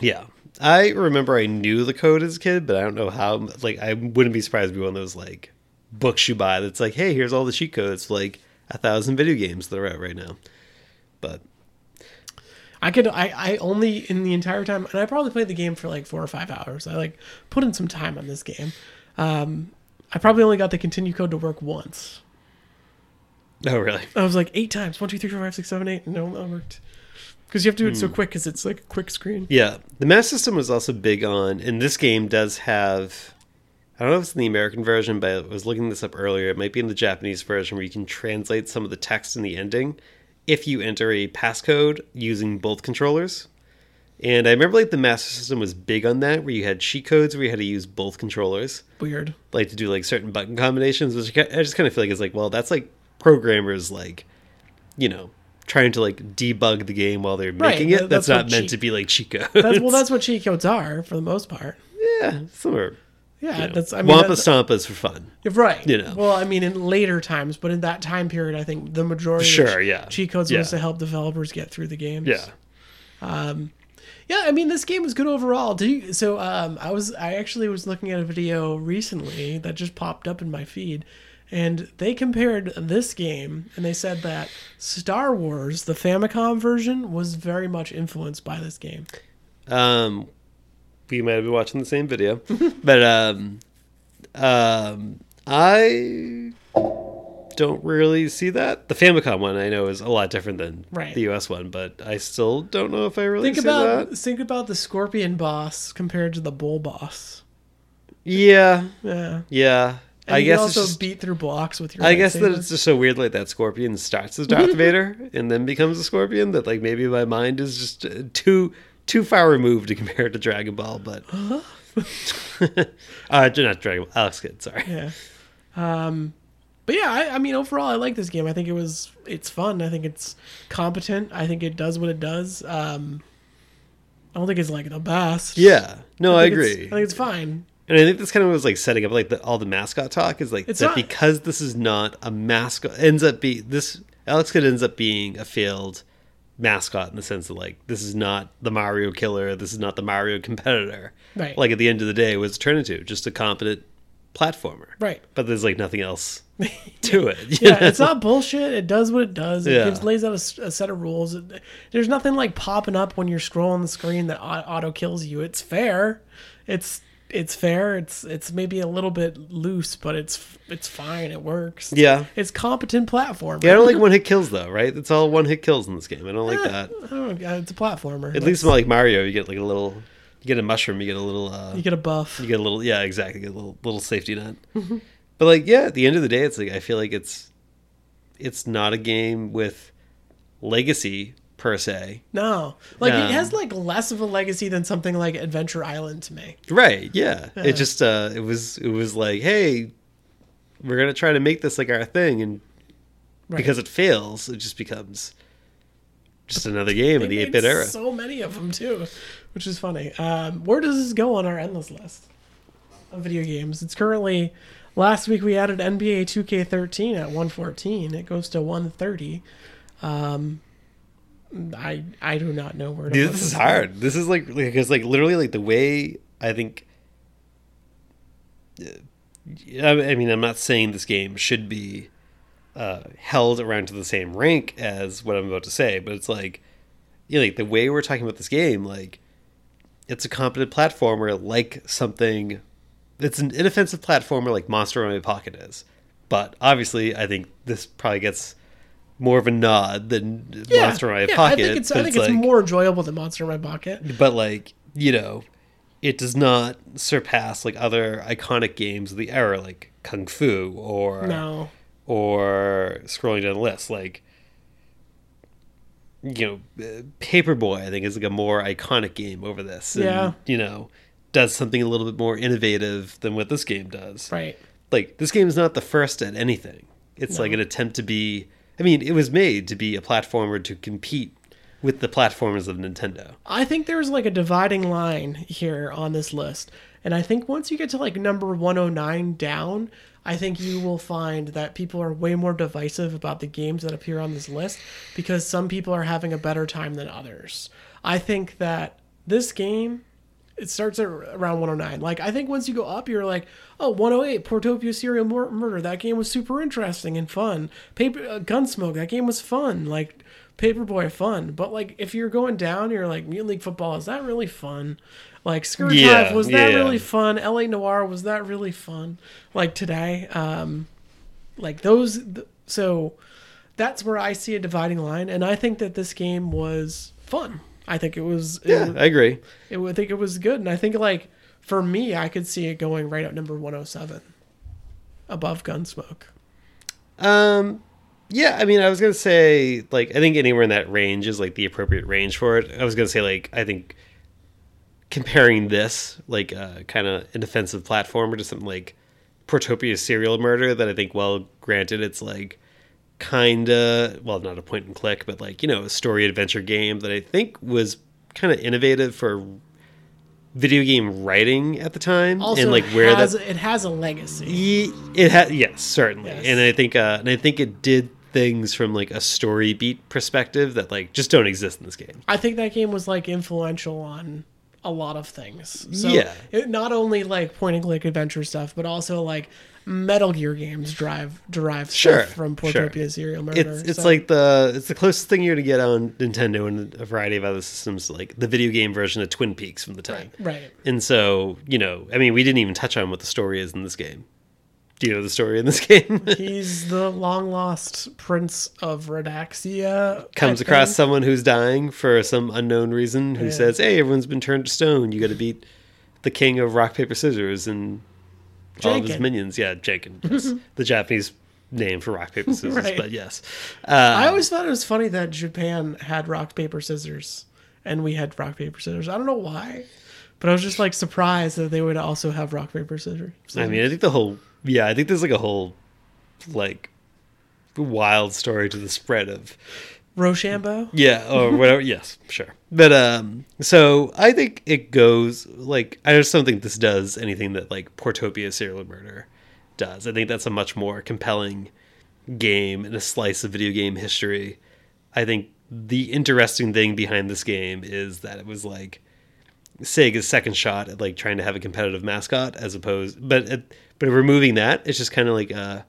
Speaker 2: Yeah. I remember I knew the code as a kid, but I don't know how. Like, I wouldn't be surprised to be one of those like books you buy that's like, hey, here's all the cheat codes like a thousand video games that are out right now. But
Speaker 1: I could I, I only in the entire time and I probably played the game for like four or five hours. I like put in some time on this game. Um, I probably only got the continue code to work once.
Speaker 2: oh, really?
Speaker 1: I was like eight times one two three four five six seven eight. No, that worked. Because you have to do it
Speaker 2: Hmm.
Speaker 1: so quick because it's like a quick screen.
Speaker 2: Yeah, the Master System was also big on, and this game does have. I don't know if it's in the American version, but I was looking this up earlier. It might be in the Japanese version where you can translate some of the text in the ending if you enter a passcode using both controllers. And I remember like the Master System was big on that, where you had cheat codes where you had to use both controllers,
Speaker 1: Weird.
Speaker 2: like to do like certain button combinations. Which I just kind of feel like it's like, well, that's like programmers like, you know, trying to like debug the game while they're
Speaker 1: Right,
Speaker 2: making it. that's,
Speaker 1: that's
Speaker 2: not meant
Speaker 1: cheat-
Speaker 2: to be like cheat codes.
Speaker 1: That's, well, that's what cheat codes are for the most part.
Speaker 2: Yeah, some are.
Speaker 1: Yeah,
Speaker 2: You know,
Speaker 1: that's I mean
Speaker 2: Wampa Stompas for fun.
Speaker 1: right.
Speaker 2: you know.
Speaker 1: Well, I mean in later times, but in that time period, I think the majority
Speaker 2: Sure,
Speaker 1: of
Speaker 2: yeah.
Speaker 1: cheat codes
Speaker 2: Yeah.
Speaker 1: was to help developers get through the games.
Speaker 2: Yeah.
Speaker 1: Yeah, I mean this game was good overall. Do you, so um I was I actually was looking at a video recently that just popped up in my feed and they compared this game and they said that Star Wars, the Famicom version, was very much influenced by this game.
Speaker 2: Um, we might be watching the same video, but um, um, I don't really see that. The Famicom one I know is a lot different than
Speaker 1: Right.
Speaker 2: the US one, but I still don't know if I really
Speaker 1: Think
Speaker 2: see
Speaker 1: about
Speaker 2: that.
Speaker 1: think about the Scorpion boss compared to the Bull boss.
Speaker 2: Yeah,
Speaker 1: Yeah.
Speaker 2: yeah.
Speaker 1: And
Speaker 2: I
Speaker 1: you
Speaker 2: guess it's
Speaker 1: also
Speaker 2: just,
Speaker 1: beat through blocks with your
Speaker 2: I guess that it's just so weird like that Scorpion starts as Darth Vader and then becomes a Scorpion that like maybe my mind is just uh, too too far removed to compare it to Dragon Ball, but uh, not Dragon Ball, Alex Kidd, sorry.
Speaker 1: Yeah. Um, but yeah, I, I mean, overall, I like this game. I think it was it's fun. I think it's competent. I think it does what it does. Um, I don't think it's like the best.
Speaker 2: Yeah, no, I,
Speaker 1: it's-
Speaker 2: agree,
Speaker 1: I think it's fine.
Speaker 2: and I think this kind of was like setting up like the, all the mascot talk is like
Speaker 1: It's
Speaker 2: that
Speaker 1: not-
Speaker 2: because this is not a mascot ends up be this Alex Kidd ends up being a failed mascot in the sense that like this is not the Mario killer, this is not the Mario competitor.
Speaker 1: Right.
Speaker 2: Like at the end of the day, it was turned into just a competent platformer.
Speaker 1: Right.
Speaker 2: But there's like nothing else to it.
Speaker 1: Yeah,
Speaker 2: know?
Speaker 1: it's not bullshit. It does what it does. It
Speaker 2: Yeah.
Speaker 1: gives, lays out a set of rules. There's nothing like popping up when you're scrolling the screen that auto kills you. It's fair. It's it's fair. It's it's maybe a little bit loose, but it's it's fine. It works.
Speaker 2: Yeah.
Speaker 1: It's competent platform.
Speaker 2: Yeah, I don't like one hit kills though, right? It's all one hit kills in this game. I don't like that.
Speaker 1: I don't know, it's a platformer.
Speaker 2: At least like Mario, you get like a little, you get a mushroom, you get a little, uh,
Speaker 1: you get a buff.
Speaker 2: you get a little, yeah, exactly, you get a little little safety net. but like, yeah, at the end of the day, it's like I feel like it's, it's not a game with legacy per se.
Speaker 1: No, like
Speaker 2: Yeah.
Speaker 1: it has like less of a legacy than something like Adventure Island to me.
Speaker 2: Right? Yeah.
Speaker 1: Yeah.
Speaker 2: It just, uh, it was, it was like, hey, we're gonna try to make this like our thing, and
Speaker 1: Right.
Speaker 2: because it fails, it just becomes just another game in the 8-bit era.
Speaker 1: So many of them too, which is funny. Um, where does this go on our endless list of video games? It's currently. Last week we added NBA 2K13 at 114. It goes to 130. Um, I I do not know where. To
Speaker 2: Dude, this is hard. This is like because like literally like the way I think. I I mean, I'm not saying this game should be uh, held around to the same rank as what I'm about to say, but it's like, you know, like the way we're talking about this game, like it's a competent platformer, like something. It's an inoffensive platformer, like Monster in My Pocket is. But obviously, I think this probably gets more of a nod than Monster in My
Speaker 1: yeah,
Speaker 2: Pocket.
Speaker 1: I think it's I think it's
Speaker 2: like-
Speaker 1: more enjoyable than Monster in My Pocket.
Speaker 2: but like you know it does not surpass like other iconic games of the era like kung fu or
Speaker 1: No.
Speaker 2: or scrolling down the list like you know paperboy i think is like a more iconic game over this and,
Speaker 1: Yeah.
Speaker 2: you know does something a little bit more innovative than what this game does
Speaker 1: Right.
Speaker 2: like this game is not the first at anything it's
Speaker 1: No.
Speaker 2: like an attempt to be i mean it was made to be a platformer to compete with the platformers of nintendo
Speaker 1: I think there's like a dividing line here on this list. And I think once you get to like number 109 down, I think you will find that people are way more divisive about the games that appear on this list because some people are having a better time than others. I think that this game it starts at around 109. Like I think once you go up, you're like, oh, 108, Portopia Serial Mur- Murder. That game was super interesting and fun. Paper uh, Gunsmoke. That game was fun. Like Paperboy, fun. But like if you're going down, you're like Mutant League Football. Is that really fun? Like Scourge
Speaker 2: Yeah,
Speaker 1: Hive, was that
Speaker 2: yeah.
Speaker 1: really fun? LA Noire was that really fun? Like today, um, like those. Th- so that's where I see a dividing line, and I think that this game was fun. I think it was. it
Speaker 2: yeah i agree
Speaker 1: it, I think it was good, and I think like for me, I could see it going right at number 107, above Gunsmoke.
Speaker 2: Um, yeah, I mean, I was gonna say like I think anywhere in that range is like the appropriate range for it. I was gonna say like I think comparing this like uh, kind of an offensive platformer to something like Portopia Serial Murder that I think, well, granted, it's like kind of well, not a point and click, but like you know, a story adventure game that I think was kind of innovative for video game writing at the time
Speaker 1: Also,
Speaker 2: and like where
Speaker 1: has,
Speaker 2: that
Speaker 1: it has a legacy.
Speaker 2: It had yes, certainly,
Speaker 1: Yes.
Speaker 2: and I think uh, and I think it did things from like a story beat perspective that like just don't exist in this game.
Speaker 1: I think that game was like influential on a lot of things. So
Speaker 2: Yeah.
Speaker 1: it, not only like point and click adventure stuff, but also like Metal Gear games drive derive
Speaker 2: Sure,
Speaker 1: stuff from
Speaker 2: sure.
Speaker 1: Portopia Serial Murder.
Speaker 2: It's it's
Speaker 1: So-
Speaker 2: like the it's the closest thing you're gonna get on Nintendo and a variety of other systems, like the video game version of Twin Peaks from the time.
Speaker 1: right, right.
Speaker 2: And so you know, I mean, we didn't even touch on what the story is in this game. Do you know the story in this game?
Speaker 1: He's the long lost prince of Redaxia.
Speaker 2: Comes
Speaker 1: I
Speaker 2: across someone who's dying for some unknown reason, who
Speaker 1: Yeah.
Speaker 2: says, "Hey, everyone's been turned to stone. You got to beat the king of rock paper scissors and all of his minions." Yeah, Janken, yes. the Japanese name for rock paper scissors,
Speaker 1: Right.
Speaker 2: but yes.
Speaker 1: I
Speaker 2: Uh,
Speaker 1: always thought it was funny that Japan had rock paper scissors and we had rock paper scissors. I don't know why, but I was just like surprised that they would also have rock paper scissors.
Speaker 2: I mean, I think the whole yeah, I think there's like a whole like wild story to the spread of
Speaker 1: Rochambeau.
Speaker 2: Yeah, or whatever. yes, sure. But um, so I think it goes like I just don't think this does anything that like Portopia Serial Murder does. I think that's a much more compelling game and a slice of video game history. I think the interesting thing behind this game is that it was like Sega's second shot at like trying to have a competitive mascot as opposed, but it, but removing that, it's just kind of like a,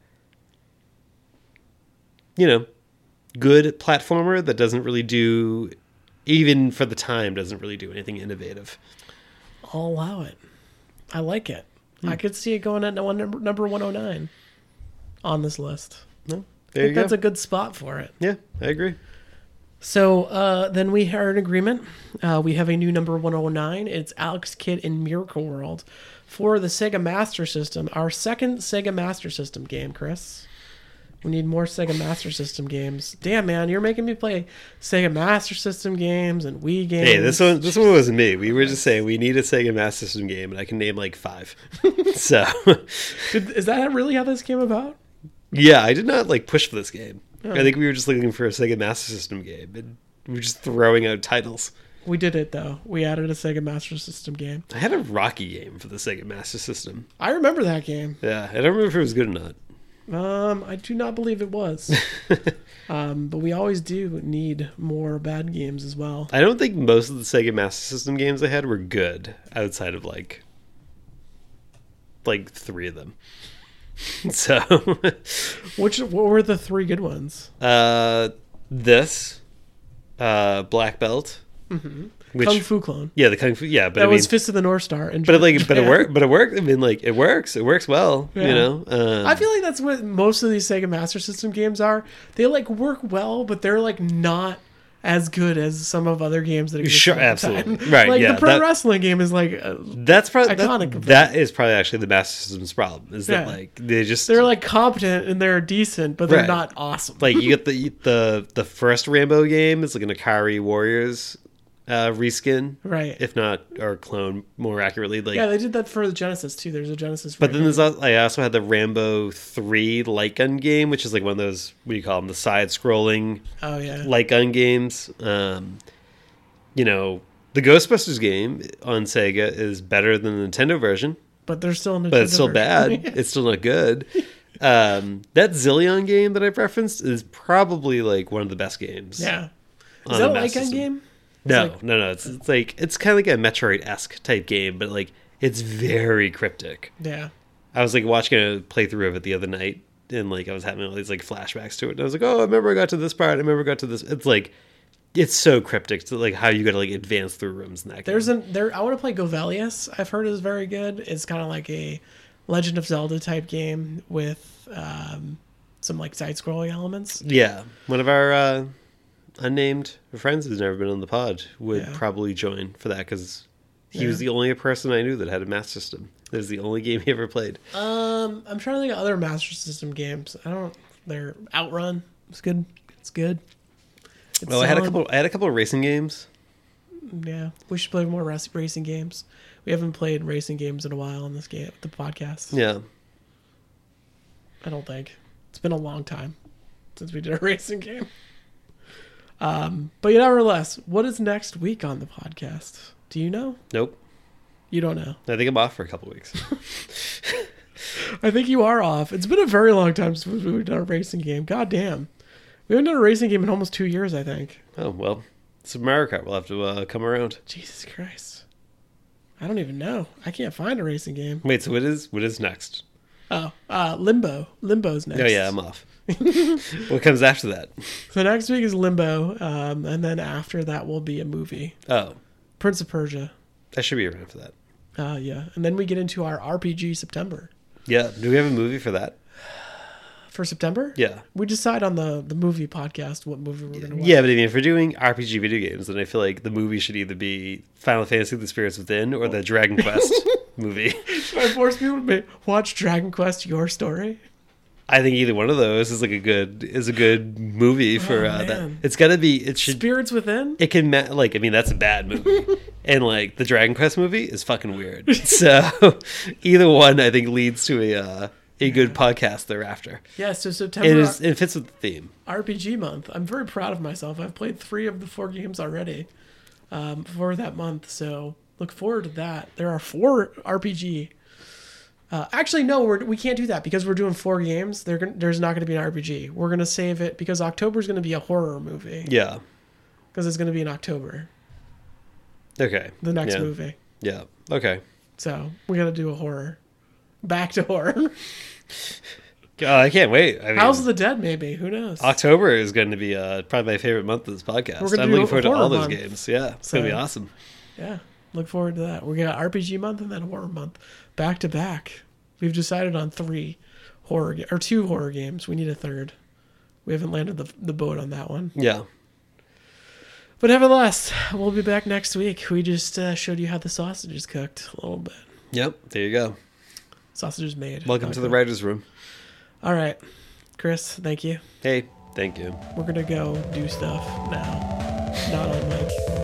Speaker 2: you know, good platformer that doesn't really do, even for the time, doesn't really do anything innovative.
Speaker 1: I'll allow it. I like it. I could see it going at one number, number 109 on this list.
Speaker 2: No,
Speaker 1: I
Speaker 2: there you
Speaker 1: think
Speaker 2: go.
Speaker 1: that's a good spot for it.
Speaker 2: yeah, I agree.
Speaker 1: So uh, then we are in agreement. Uh, we have a new number 109. It's Alex Kidd in Miracle World for the Sega Master System. Our second Sega Master System game, Chris. We need more Sega Master System games. Damn, man, you're making me play Sega Master System games and Wii games.
Speaker 2: Hey, this one this one wasn't me. We were just saying we need a Sega Master System game, and I can name like five. so,
Speaker 1: Did, is that really how this came about?
Speaker 2: yeah, I did not like push for this game.
Speaker 1: Oh.
Speaker 2: I think we were just looking for a Sega Master System game, and we were just throwing out titles.
Speaker 1: We did it though. We added a Sega Master System game.
Speaker 2: I had a Rocky game for the Sega Master System.
Speaker 1: I remember that game.
Speaker 2: Yeah, I don't remember if it was good or not.
Speaker 1: Um, I do not believe it was. um, but we always do need more bad games as well.
Speaker 2: I don't think most of the Sega Master System games I had were good outside of like like three of them. so
Speaker 1: Which what were the three good ones?
Speaker 2: uh this uh Black Belt which
Speaker 1: Mm-hmm. Kung Fu Clone.
Speaker 2: yeah the Kung Fu yeah but
Speaker 1: That
Speaker 2: I mean
Speaker 1: was Fist of the North Star. And
Speaker 2: but it, like but it work but it worked I mean like it works it works well
Speaker 1: Yeah.
Speaker 2: you know um,
Speaker 1: I feel like that's what most of these Sega Master System games are. They like work well, but they're like not as good as some of other games that exist
Speaker 2: Sure,
Speaker 1: the time.
Speaker 2: absolutely. Right,
Speaker 1: Like
Speaker 2: yeah,
Speaker 1: the pro
Speaker 2: that-
Speaker 1: wrestling game is like uh,
Speaker 2: that's probably
Speaker 1: iconic
Speaker 2: that, that is probably actually the Master System's problem is that like they just
Speaker 1: they're like competent and they're decent, but they're
Speaker 2: Right.
Speaker 1: not awesome.
Speaker 2: like you get the the the first Rambo game is like an Ikari Warriors uh, reskin,
Speaker 1: right.
Speaker 2: if not or clone more accurately. Like,
Speaker 1: yeah, they did that for the Genesis too. There's a Genesis.
Speaker 2: but then there's also, I also had the Rambo three light gun game, which is like one of those what do you call them, the side scrolling
Speaker 1: oh yeah,
Speaker 2: light gun games. Um, you know, the Ghostbusters game on Sega is better than the Nintendo version,
Speaker 1: but they're still in
Speaker 2: but it's still bad. it's still not good. Um, that Zillion game that I've referenced is probably like one of the best games.
Speaker 1: yeah. Is that a light gun game?
Speaker 2: No,
Speaker 1: like-
Speaker 2: no, no. It's, it's like it's kind of like a Metroid esque type game, but like it's very cryptic.
Speaker 1: Yeah.
Speaker 2: I was like watching a playthrough of it the other night, and like I was having all these like flashbacks to it, and I was like, oh, I remember I got to this part. I remember I got to this. It's like it's so cryptic to like how you got to like advance through rooms in that.
Speaker 1: There's
Speaker 2: game.
Speaker 1: an there. I want to play Golvellius. I've heard is very good. It's kind of like a Legend of Zelda type game with um, some like side scrolling elements.
Speaker 2: yeah. One of our uh, unnamed friends who's never been on the pod would
Speaker 1: Yeah.
Speaker 2: probably join for that because he
Speaker 1: Yeah.
Speaker 2: was the only person I knew that had a Master System. It was the only game he ever played.
Speaker 1: Um, I'm trying to think of other Master System games. I don't. They're Outrun. It's good. It's good. It's
Speaker 2: Oh, I had a couple. I had a couple of racing games.
Speaker 1: Yeah, we should play more rac- racing games. We haven't played racing games in a while on this game, the podcast.
Speaker 2: Yeah.
Speaker 1: I don't think it's been a long time since we did a racing game. Um, but nevertheless, what is next week on the podcast? Do you know?
Speaker 2: Nope.
Speaker 1: You don't know.
Speaker 2: I think I'm off for a couple weeks.
Speaker 1: I think you are off. It's been a very long time since we've done a racing game. God damn. We haven't done a racing game in almost two years, I think.
Speaker 2: oh well, Mario Kart will have to uh, come around.
Speaker 1: Jesus Christ. I don't even know. I can't find a racing game.
Speaker 2: Wait, so what is what is next?
Speaker 1: Oh, uh, Limbo. Limbo's next.
Speaker 2: Oh yeah, I'm off. what comes after that?
Speaker 1: So next week is Limbo, um, and then after that will be a movie,
Speaker 2: Oh,
Speaker 1: Prince of Persia.
Speaker 2: I should be around for that.
Speaker 1: Uh, yeah, and then we get into our RPG September.
Speaker 2: Yeah. Do we have a movie for that?
Speaker 1: For September,
Speaker 2: Yeah.
Speaker 1: we decide on the the movie podcast what movie we're gonna watch.
Speaker 2: Yeah, but I mean, if we're doing RPG video games, then I feel like the movie should either be Final Fantasy: The Spirits Within or the Dragon Quest movie.
Speaker 1: Should I force people to watch Dragon Quest: Your Story?
Speaker 2: I think either one of those is like a good is a good movie for
Speaker 1: Oh,
Speaker 2: uh, that. It's got to be. It should.
Speaker 1: Spirits Within.
Speaker 2: It can ma- like I mean that's a bad movie, and like the Dragon Quest movie is fucking weird. So either one I think leads to a uh, a good podcast thereafter.
Speaker 1: Yeah, so
Speaker 2: It
Speaker 1: September
Speaker 2: is it fits with the theme.
Speaker 1: RPG month. I'm very proud of myself. I've played three of the four games already um, for that month, so look forward to that. There are four RPG. Uh, actually, no, we're, we can't do that because we're doing four games. There, gon- there's not going to be an RPG. We're going to save it because October is going to be a horror movie
Speaker 2: Yeah.
Speaker 1: because it's going to be in October.
Speaker 2: Okay.
Speaker 1: the next
Speaker 2: yeah.
Speaker 1: movie.
Speaker 2: Yeah. Okay.
Speaker 1: So we got to do a horror. Back to horror.
Speaker 2: God, I can't wait. I mean,
Speaker 1: House of the Dead, maybe. Who knows?
Speaker 2: October is going to be uh, probably my favorite month of this podcast.
Speaker 1: We're gonna
Speaker 2: I'm looking forward to all
Speaker 1: horror
Speaker 2: those games. Yeah, it's going to be awesome.
Speaker 1: Yeah, look forward to that. We got RPG month and then horror month, back to back. We've decided on three horror or two horror games. We need a third. We haven't landed the the boat on that one.
Speaker 2: Yeah.
Speaker 1: But nevertheless, we'll be back next week. We just uh, showed you how the sausage is cooked a little bit.
Speaker 2: Yep. There you go.
Speaker 1: Sausage is made.
Speaker 2: Welcome to the writers' room.
Speaker 1: All right, Chris. Thank you.
Speaker 2: Hey, thank you.
Speaker 1: We're gonna go do stuff now. Not on mic.